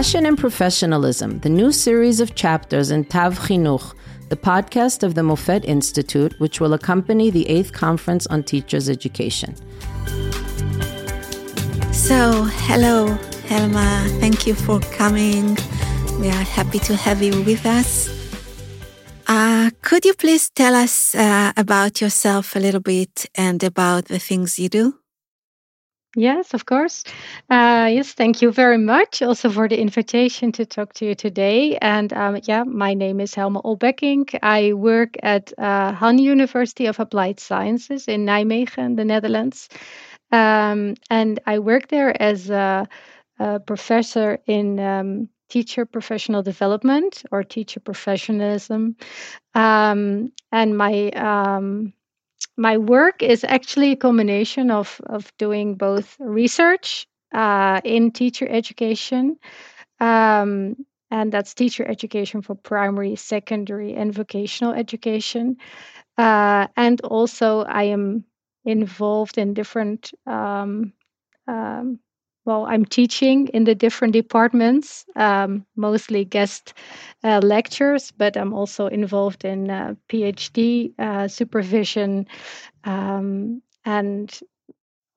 Passion and Professionalism, the new series of chapters in Tav Chinuch, the podcast of the Mofet Institute, which will accompany the 8th Conference on Teachers Education. So, hello, Helma. Thank you for coming. We are happy to have you with us. Uh, could you please tell us uh, about yourself a little bit and about the things you do? Yes, of course. Uh, yes, thank you very much also for the invitation to talk to you today. And um, yeah, my name is Helma Oolbekkink. I work at uh, Han University of Applied Sciences in Nijmegen, the Netherlands. Um, and I work there as a, a professor in um, teacher professional development or teacher professionalism. Um, and my um, my work is actually a combination of of doing both research uh, in teacher education. Um, and that's teacher education for primary, secondary, and vocational education. Uh, and also, I am involved in different um, um, well, I'm teaching in the different departments, um, mostly guest uh, lectures, but I'm also involved in uh, PhD uh, supervision um, and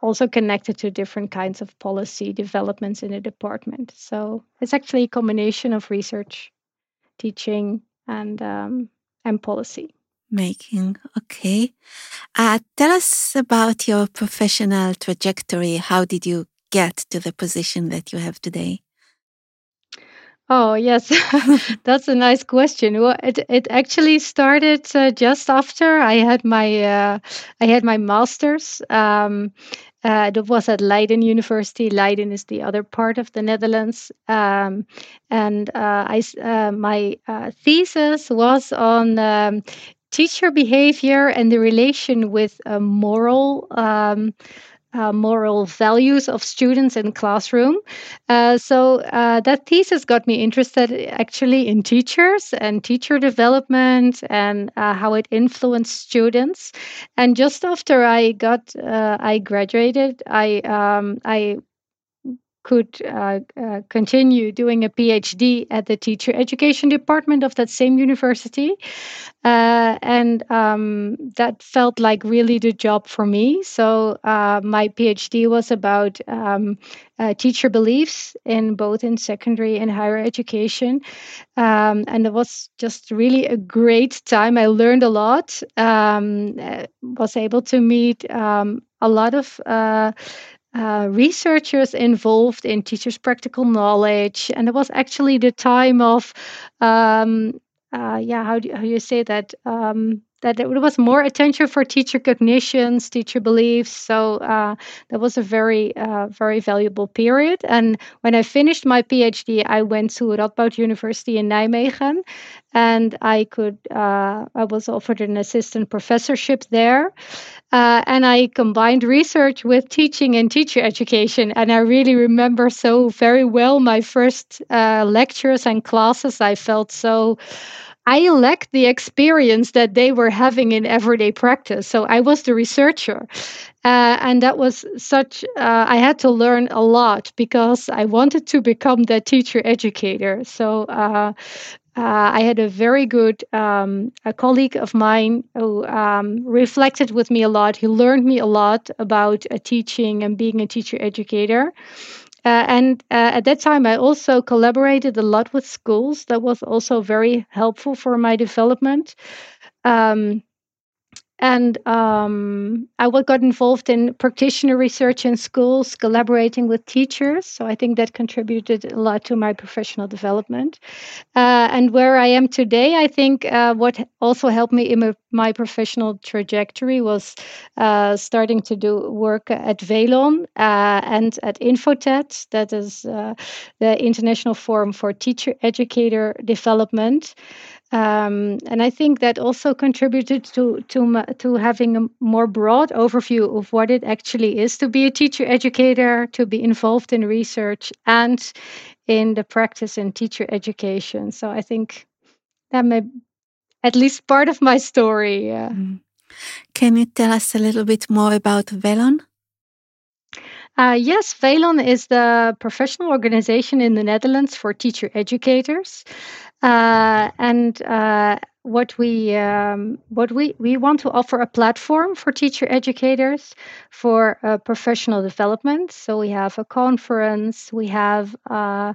also connected to different kinds of policy developments in the department. So it's actually a combination of research, teaching, and um, and policy. Making okay. Uh, tell us about your professional trajectory. How did you get to the position that you have today? Oh yes, that's a nice question. Well, it it actually started uh, just after I had my uh, I had my master's. Um, uh, that was at Leiden University. Leiden is the other part of the Netherlands, um, and uh, I uh, my uh, thesis was on um, teacher behavior and the relation with moral. Uh, moral values of students in classroom. Uh, so uh, that thesis got me interested actually in teachers and teacher development and uh, how it influenced students. And just after I got uh, I graduated, I um, I could uh, uh, continue doing a PhD at the teacher education department of that same university. Uh, and um, that felt like really the job for me. So uh, my PhD was about um, uh, teacher beliefs in both in secondary and higher education. Um, and it was just really a great time. I learned a lot, um, uh, was able to meet um, a lot of uh, researchers involved in teachers' practical knowledge, and it was actually the time of, um, uh, yeah, how do, how do you say that? Um, that there was more attention for teacher cognitions, teacher beliefs. So uh, that was a very, uh, very valuable period. And when I finished my PhD, I went to Radboud University in Nijmegen, and I could, uh, I was offered an assistant professorship there. Uh, and I combined research with teaching and teacher education. And I really remember so very well my first uh, lectures and classes. I felt so I lacked the experience that they were having in everyday practice. So I was the researcher. Uh, and that was such, uh, I had to learn a lot because I wanted to become that teacher educator. So uh, uh, I had a very good um, a colleague of mine who um, reflected with me a lot. He learned me a lot about uh, teaching and being a teacher educator. Uh, and uh, at that time, I also collaborated a lot with schools. That was also very helpful for my development. Um, and um, I got involved in practitioner research in schools, collaborating with teachers. So I think that contributed a lot to my professional development. Uh, and where I am today, I think uh, what also helped me in my, professional trajectory was uh, starting to do work at VELON uh, and at InFo-TED, that is uh, the International Forum for Teacher Educator Development. Um, and I think that also contributed to to to having a more broad overview of what it actually is to be a teacher educator, to be involved in research and in the practice in teacher education. So I think that may at least part of my story. Yeah. Mm. Can you tell us a little bit more about VELON? Uh, yes, VELON is the professional organization in the Netherlands for teacher educators. Uh, and uh, what we um, what we we want to offer a platform for teacher educators for uh, professional development. So we have a conference, we have uh,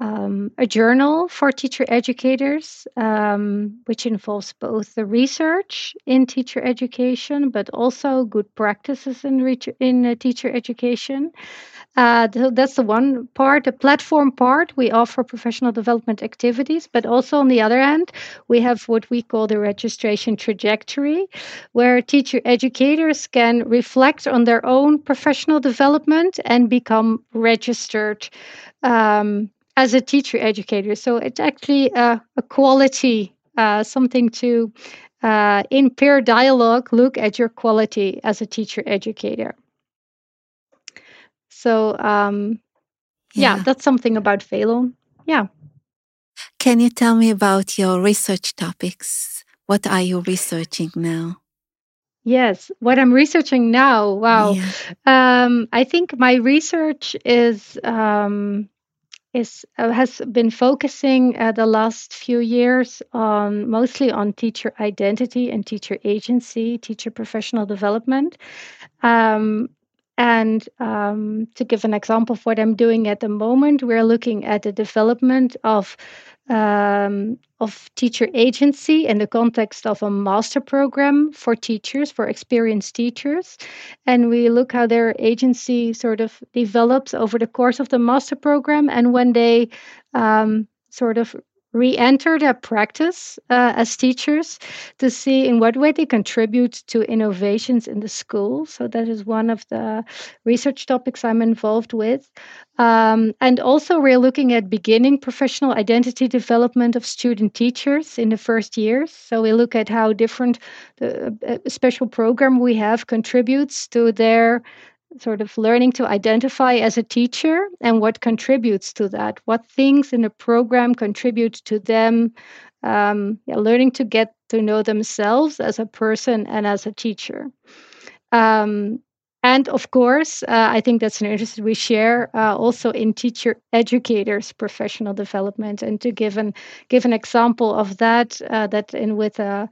um, a journal for teacher educators, um, which involves both the research in teacher education, but also good practices in, re- in uh, teacher education. Uh, that's the one part. The platform part, we offer professional development activities, but also on the other hand, we have what we call the registration trajectory, where teacher educators can reflect on their own professional development and become registered um, as a teacher educator. So it's actually a, a quality, uh, something to, uh, in peer dialogue, look at your quality as a teacher educator. So, um, yeah. yeah, that's something about VELON. Yeah. Can you tell me about your research topics? What are you researching now? Yes, what I'm researching now. Wow. Yeah. Um, I think my research is um, is uh, has been focusing uh, the last few years on mostly on teacher identity and teacher agency, teacher professional development. Um, and um, to give an example of what I'm doing at the moment, we're looking at the development of um, of teacher agency in the context of a master program for teachers, for experienced teachers. And we look how their agency sort of develops over the course of the master program and when they um, sort of re-enter their practice uh, as teachers to see in what way they contribute to innovations in the school. So that is one of the research topics I'm involved with. Um, and also, we're looking at beginning professional identity development of student teachers in the first years. So we look at how different the uh, special program we have contributes to their sort of learning to identify as a teacher and what contributes to that. What things in the program contribute to them um, yeah, learning to get to know themselves as a person and as a teacher. Um, and of course, uh, I think that's an interest we share uh, also in teacher educators' professional development. And to give an give an example of that, uh, that in with a,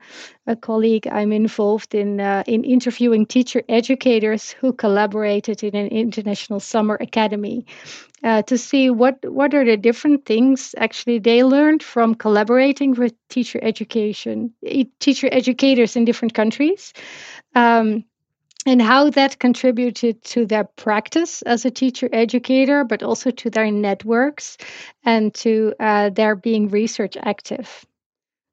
a, colleague, I'm involved in uh, in interviewing teacher educators who collaborated in an international summer academy. Uh, to see what what are the different things actually they learned from collaborating with teacher education teacher educators in different countries um, and how that contributed to their practice as a teacher educator, but also to their networks and to uh, their being research active.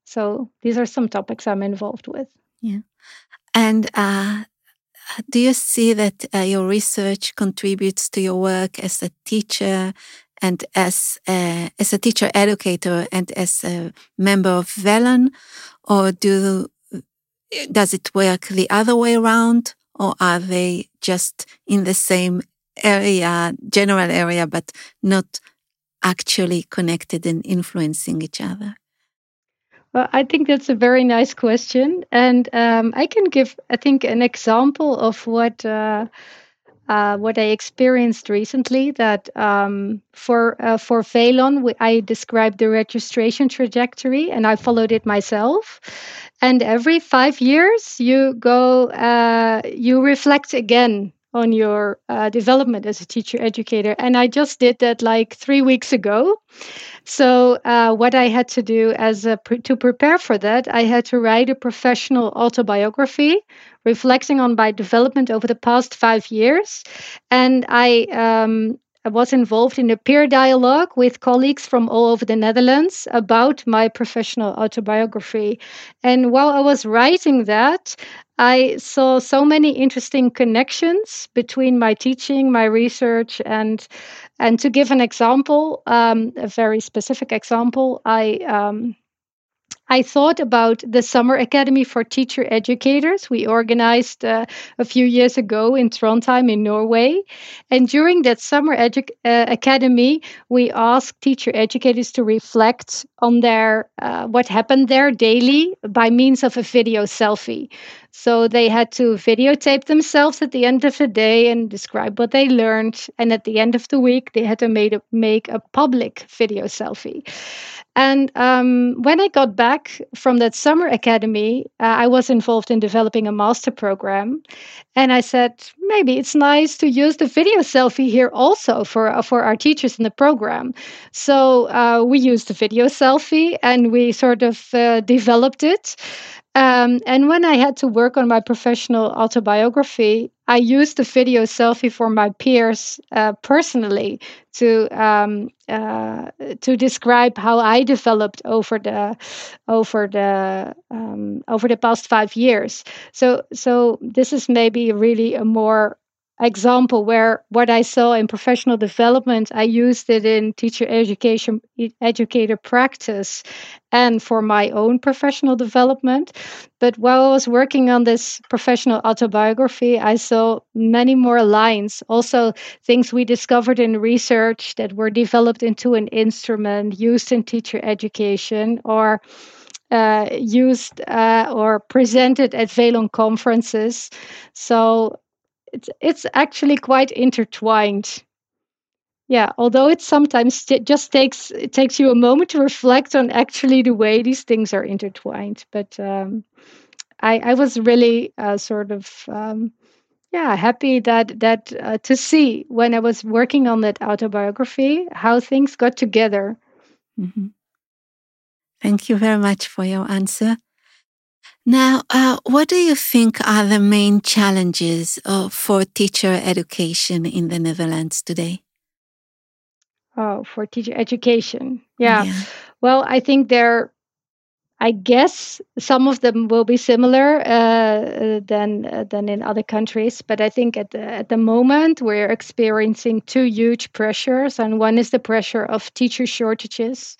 So these are some topics I'm involved with. Yeah. And uh, do you see that uh, your research contributes to your work as a teacher and as a, as a teacher educator and as a member of VELON? or do does it work the other way around? Or are they just in the same area, general area, but not actually connected and influencing each other? Well, I think that's a very nice question, and um, I can give, I think, an example of what uh, uh, what I experienced recently. That um, for uh, for VELON, I described the registration trajectory, and I followed it myself and every five years you go uh, you reflect again on your uh, development as a teacher educator. And i just did that like three weeks ago. So uh, what i had to do as a to prepare for that i had to write a professional autobiography reflecting on my development over the past five years. And i um, I was involved in a peer dialogue with colleagues from all over the Netherlands about my professional autobiography. And while I was writing that, I saw so many interesting connections between my teaching, my research, and and to give an example, um, a very specific example, I um, I thought about the Summer Academy for Teacher Educators we organized uh, a few years ago in Trondheim in Norway. And during that Summer edu- uh, Academy, we asked teacher educators to reflect on their uh, what happened there daily by means of a video selfie. So they had to videotape themselves at the end of the day and describe what they learned. And at the end of the week, they had to make a, make a public video selfie. And um, when I got back from that summer academy, uh, I was involved in developing a master program. And I said, maybe it's nice to use the video selfie here also for, uh, for our teachers in the program. So uh, we used the video selfie and we sort of uh, developed it. Um, and when I had to work on my professional autobiography, I used the video selfie for my peers uh, personally to um, uh, to describe how I developed over the over the um, over the past five years. So so this is maybe really a more example where what I saw in professional development, I used it in teacher education, educator practice, and for my own professional development. But while I was working on this professional autobiography, I saw many more lines, also things we discovered in research that were developed into an instrument used in teacher education or uh, used uh, or presented at Velon conferences. So it's it's actually quite intertwined. Yeah although it sometimes t- just takes it takes you a moment to reflect on actually the way these things are intertwined but um, I, I was really uh, sort of um, yeah happy that that uh, to see when i was working on that autobiography how things got together. Mm-hmm. thank you very much for your answer now, uh, what do you think are the main challenges uh, for teacher education in the Netherlands today? Oh, for teacher education. Yeah. yeah. Well, I think there, I guess some of them will be similar uh, than uh, than in other countries, but I think at the, at the moment we're experiencing two huge pressures, and one is the pressure of teacher shortages,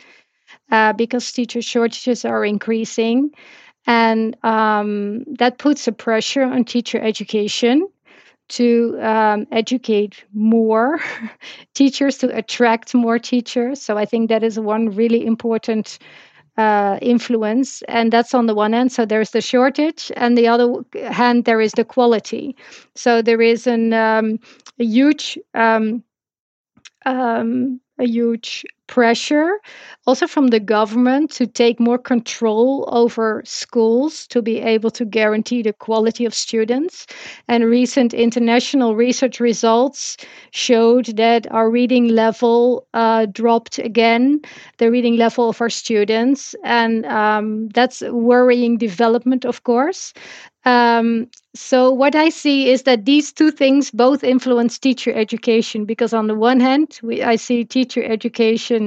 uh, because teacher shortages are increasing, and um, that puts a pressure on teacher education to um, educate more teachers, to attract more teachers. So I think that is one really important uh, influence. And that's on the one hand. So there's the shortage, and the other hand, there is the quality. So there is an, um, a huge um, um a huge pressure also from the government to take more control over schools to be able to guarantee the quality of students. And recent international research results showed that our reading level uh, dropped again the reading level of our students. And um, that's a worrying development of course. Um, so what I see is that these two things both influence teacher education because on the one hand, we, I see teacher education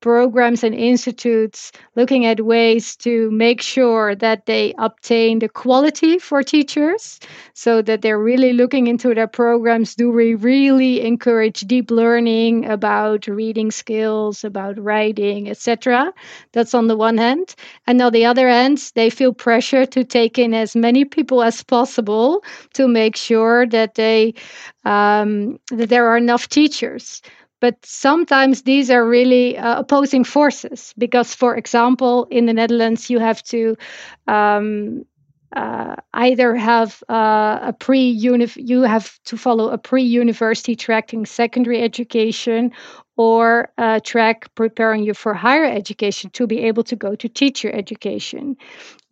programs and institutes looking at ways to make sure that they obtain the quality for teachers so that they're really looking into their programs. Do we really encourage deep learning about reading skills about writing etc that's on the one hand. And on the other hand they feel pressure to take in as many people as possible to make sure that they um, that there are enough teachers but sometimes these are really uh, opposing forces because, for example, in the Netherlands, you have to um, uh, either have uh, a pre you have to follow a pre university track in secondary education or a track preparing you for higher education to be able to go to teacher education.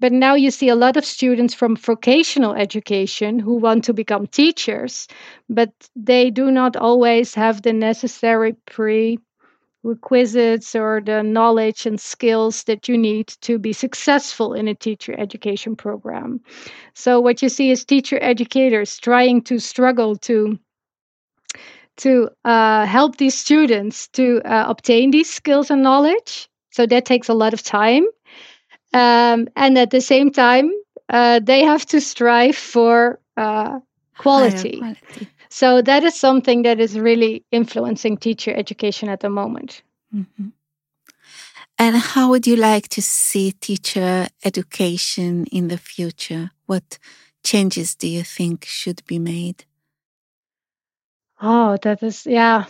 But now you see a lot of students from vocational education who want to become teachers, but they do not always have the necessary prerequisites or the knowledge and skills that you need to be successful in a teacher education program. So what you see is teacher educators trying to struggle to to uh, help these students to uh, obtain these skills and knowledge. So that takes a lot of time um, and at the same time uh, they have to strive for uh, quality. quality. So that is something that is really influencing teacher education at the moment. Mm-hmm. And how would you like to see teacher education in the future? What changes do you think should be made? Oh, that is, yeah.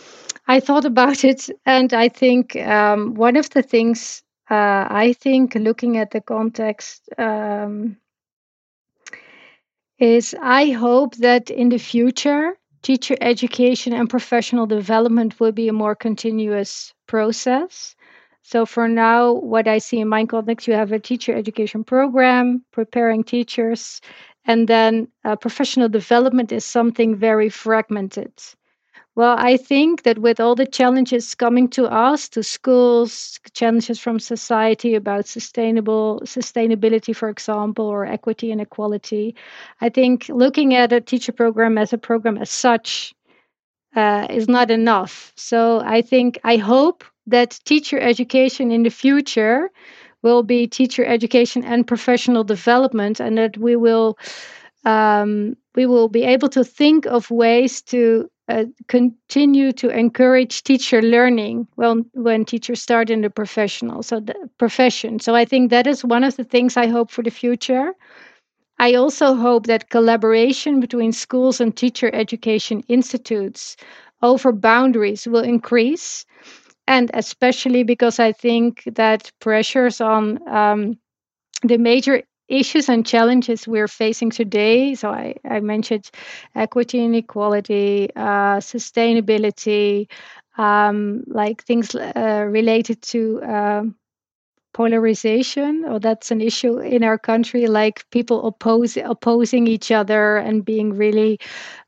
I thought about it, and I think um, one of the things uh, I think looking at the context um, is I hope that in the future, teacher education and professional development will be a more continuous process. So for now, what I see in my context, you have a teacher education program preparing teachers, and then uh, professional development is something very fragmented. Well, I think that with all the challenges coming to us, to schools, challenges from society about sustainable sustainability, for example, or equity and equality, I think looking at a teacher program as a program as such uh, is not enough. So I think I hope that teacher education in the future will be teacher education and professional development, and that we will um, we will be able to think of ways to uh, continue to encourage teacher learning when when teachers start in the professional so the profession. So i think that is one of the things i hope for the future. I also hope that collaboration between schools and teacher education institutes over boundaries will increase and especially because i think that pressures on um, the major issues and challenges we're facing today. So I, I mentioned equity and equality, uh, sustainability, um, like things uh, related to uh, polarization. Or oh, that's an issue in our country, like people oppose opposing each other and being really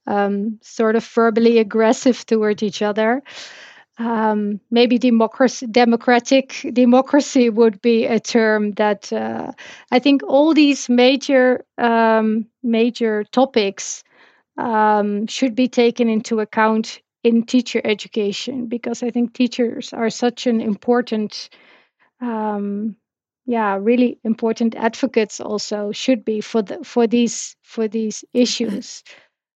um, sort of verbally aggressive toward each other um, maybe democracy, democratic democracy would be a term that uh, I think all these major um, major topics um, should be taken into account in teacher education because I think teachers are such an important, um, yeah, really important advocates. Also, should be for the for these for these issues.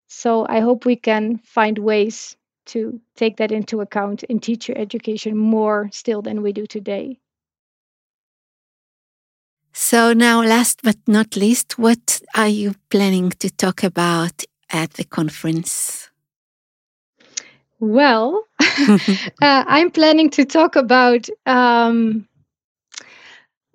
So I hope we can find ways to take that into account in teacher education more still than we do today. So, now, last but not least, what are you planning to talk about at the conference? Well, uh, I'm planning to talk about. Um,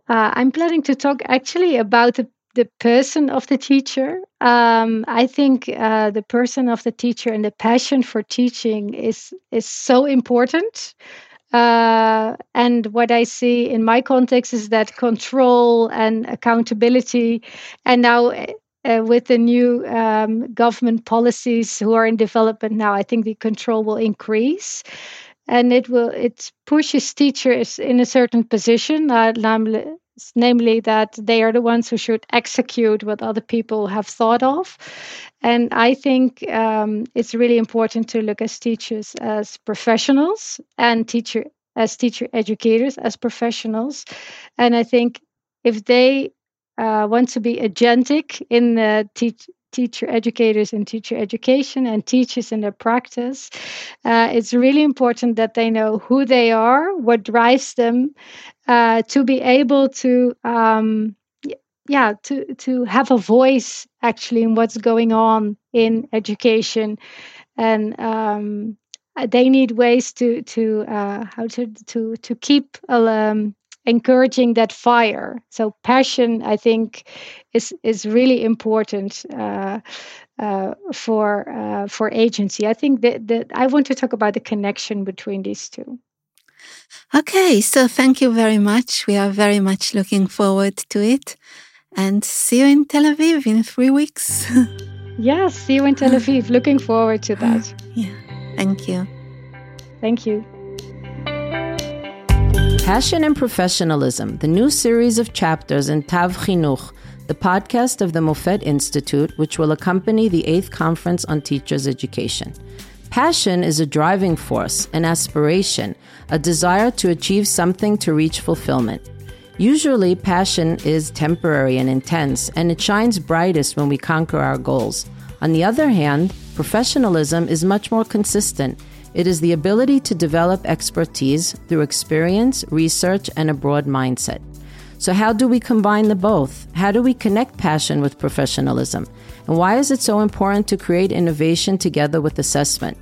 uh, I'm planning to talk actually about the the person of the teacher. Um, I think uh, the person of the teacher and the passion for teaching is is so important. Uh, and what I see in my context is that control and accountability, and now uh, with the new um, government policies who are in development now, I think the control will increase and it will it pushes teachers in a certain position uh, namely that they are the ones who should execute what other people have thought of. And I think um, it's really important to look as teachers as professionals and teacher as teacher educators as professionals. And I think if they uh, want to be agentic in the teach teacher educators and teacher education and teachers in their practice. Uh, it's really important that they know who they are, what drives them, uh, to be able to. Um, yeah, to to have a voice actually in what's going on in education, and um, they need ways to to uh, how to to to keep um, encouraging that fire. So passion, I think, is is really important uh, uh, for uh, for agency. I think that, that I want to talk about the connection between these two. Okay, so thank you very much. We are very much looking forward to it, and see you in Tel Aviv in three weeks. yes, see you in Tel Aviv. Looking forward to that. Yeah, thank you. Thank you. Passion and Professionalism, the new series of chapters in Tav Chinuch, the podcast of the Mofet Institute, which will accompany the 8th Conference on Teachers Education. Passion is a driving force, an aspiration, a desire to achieve something to reach fulfillment. Usually, passion is temporary and intense, and it shines brightest when we conquer our goals. On the other hand, professionalism is much more consistent It is the ability to develop expertise through experience, research, and a broad mindset. So, how do we combine the both? How do we connect passion with professionalism? And why is it so important to create innovation together with assessment?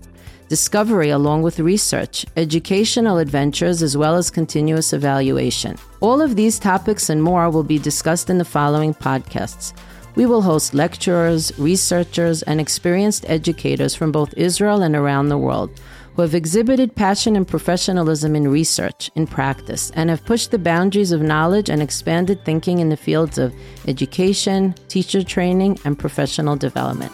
discovery along with research, educational adventures, as well as continuous evaluation. All of these topics and more will be discussed in the following podcasts. We will host lecturers, researchers, and experienced educators from both Israel and around the world who have exhibited passion and professionalism in research, in practice, and have pushed the boundaries of knowledge and expanded thinking in the fields of education, teacher training, and professional development.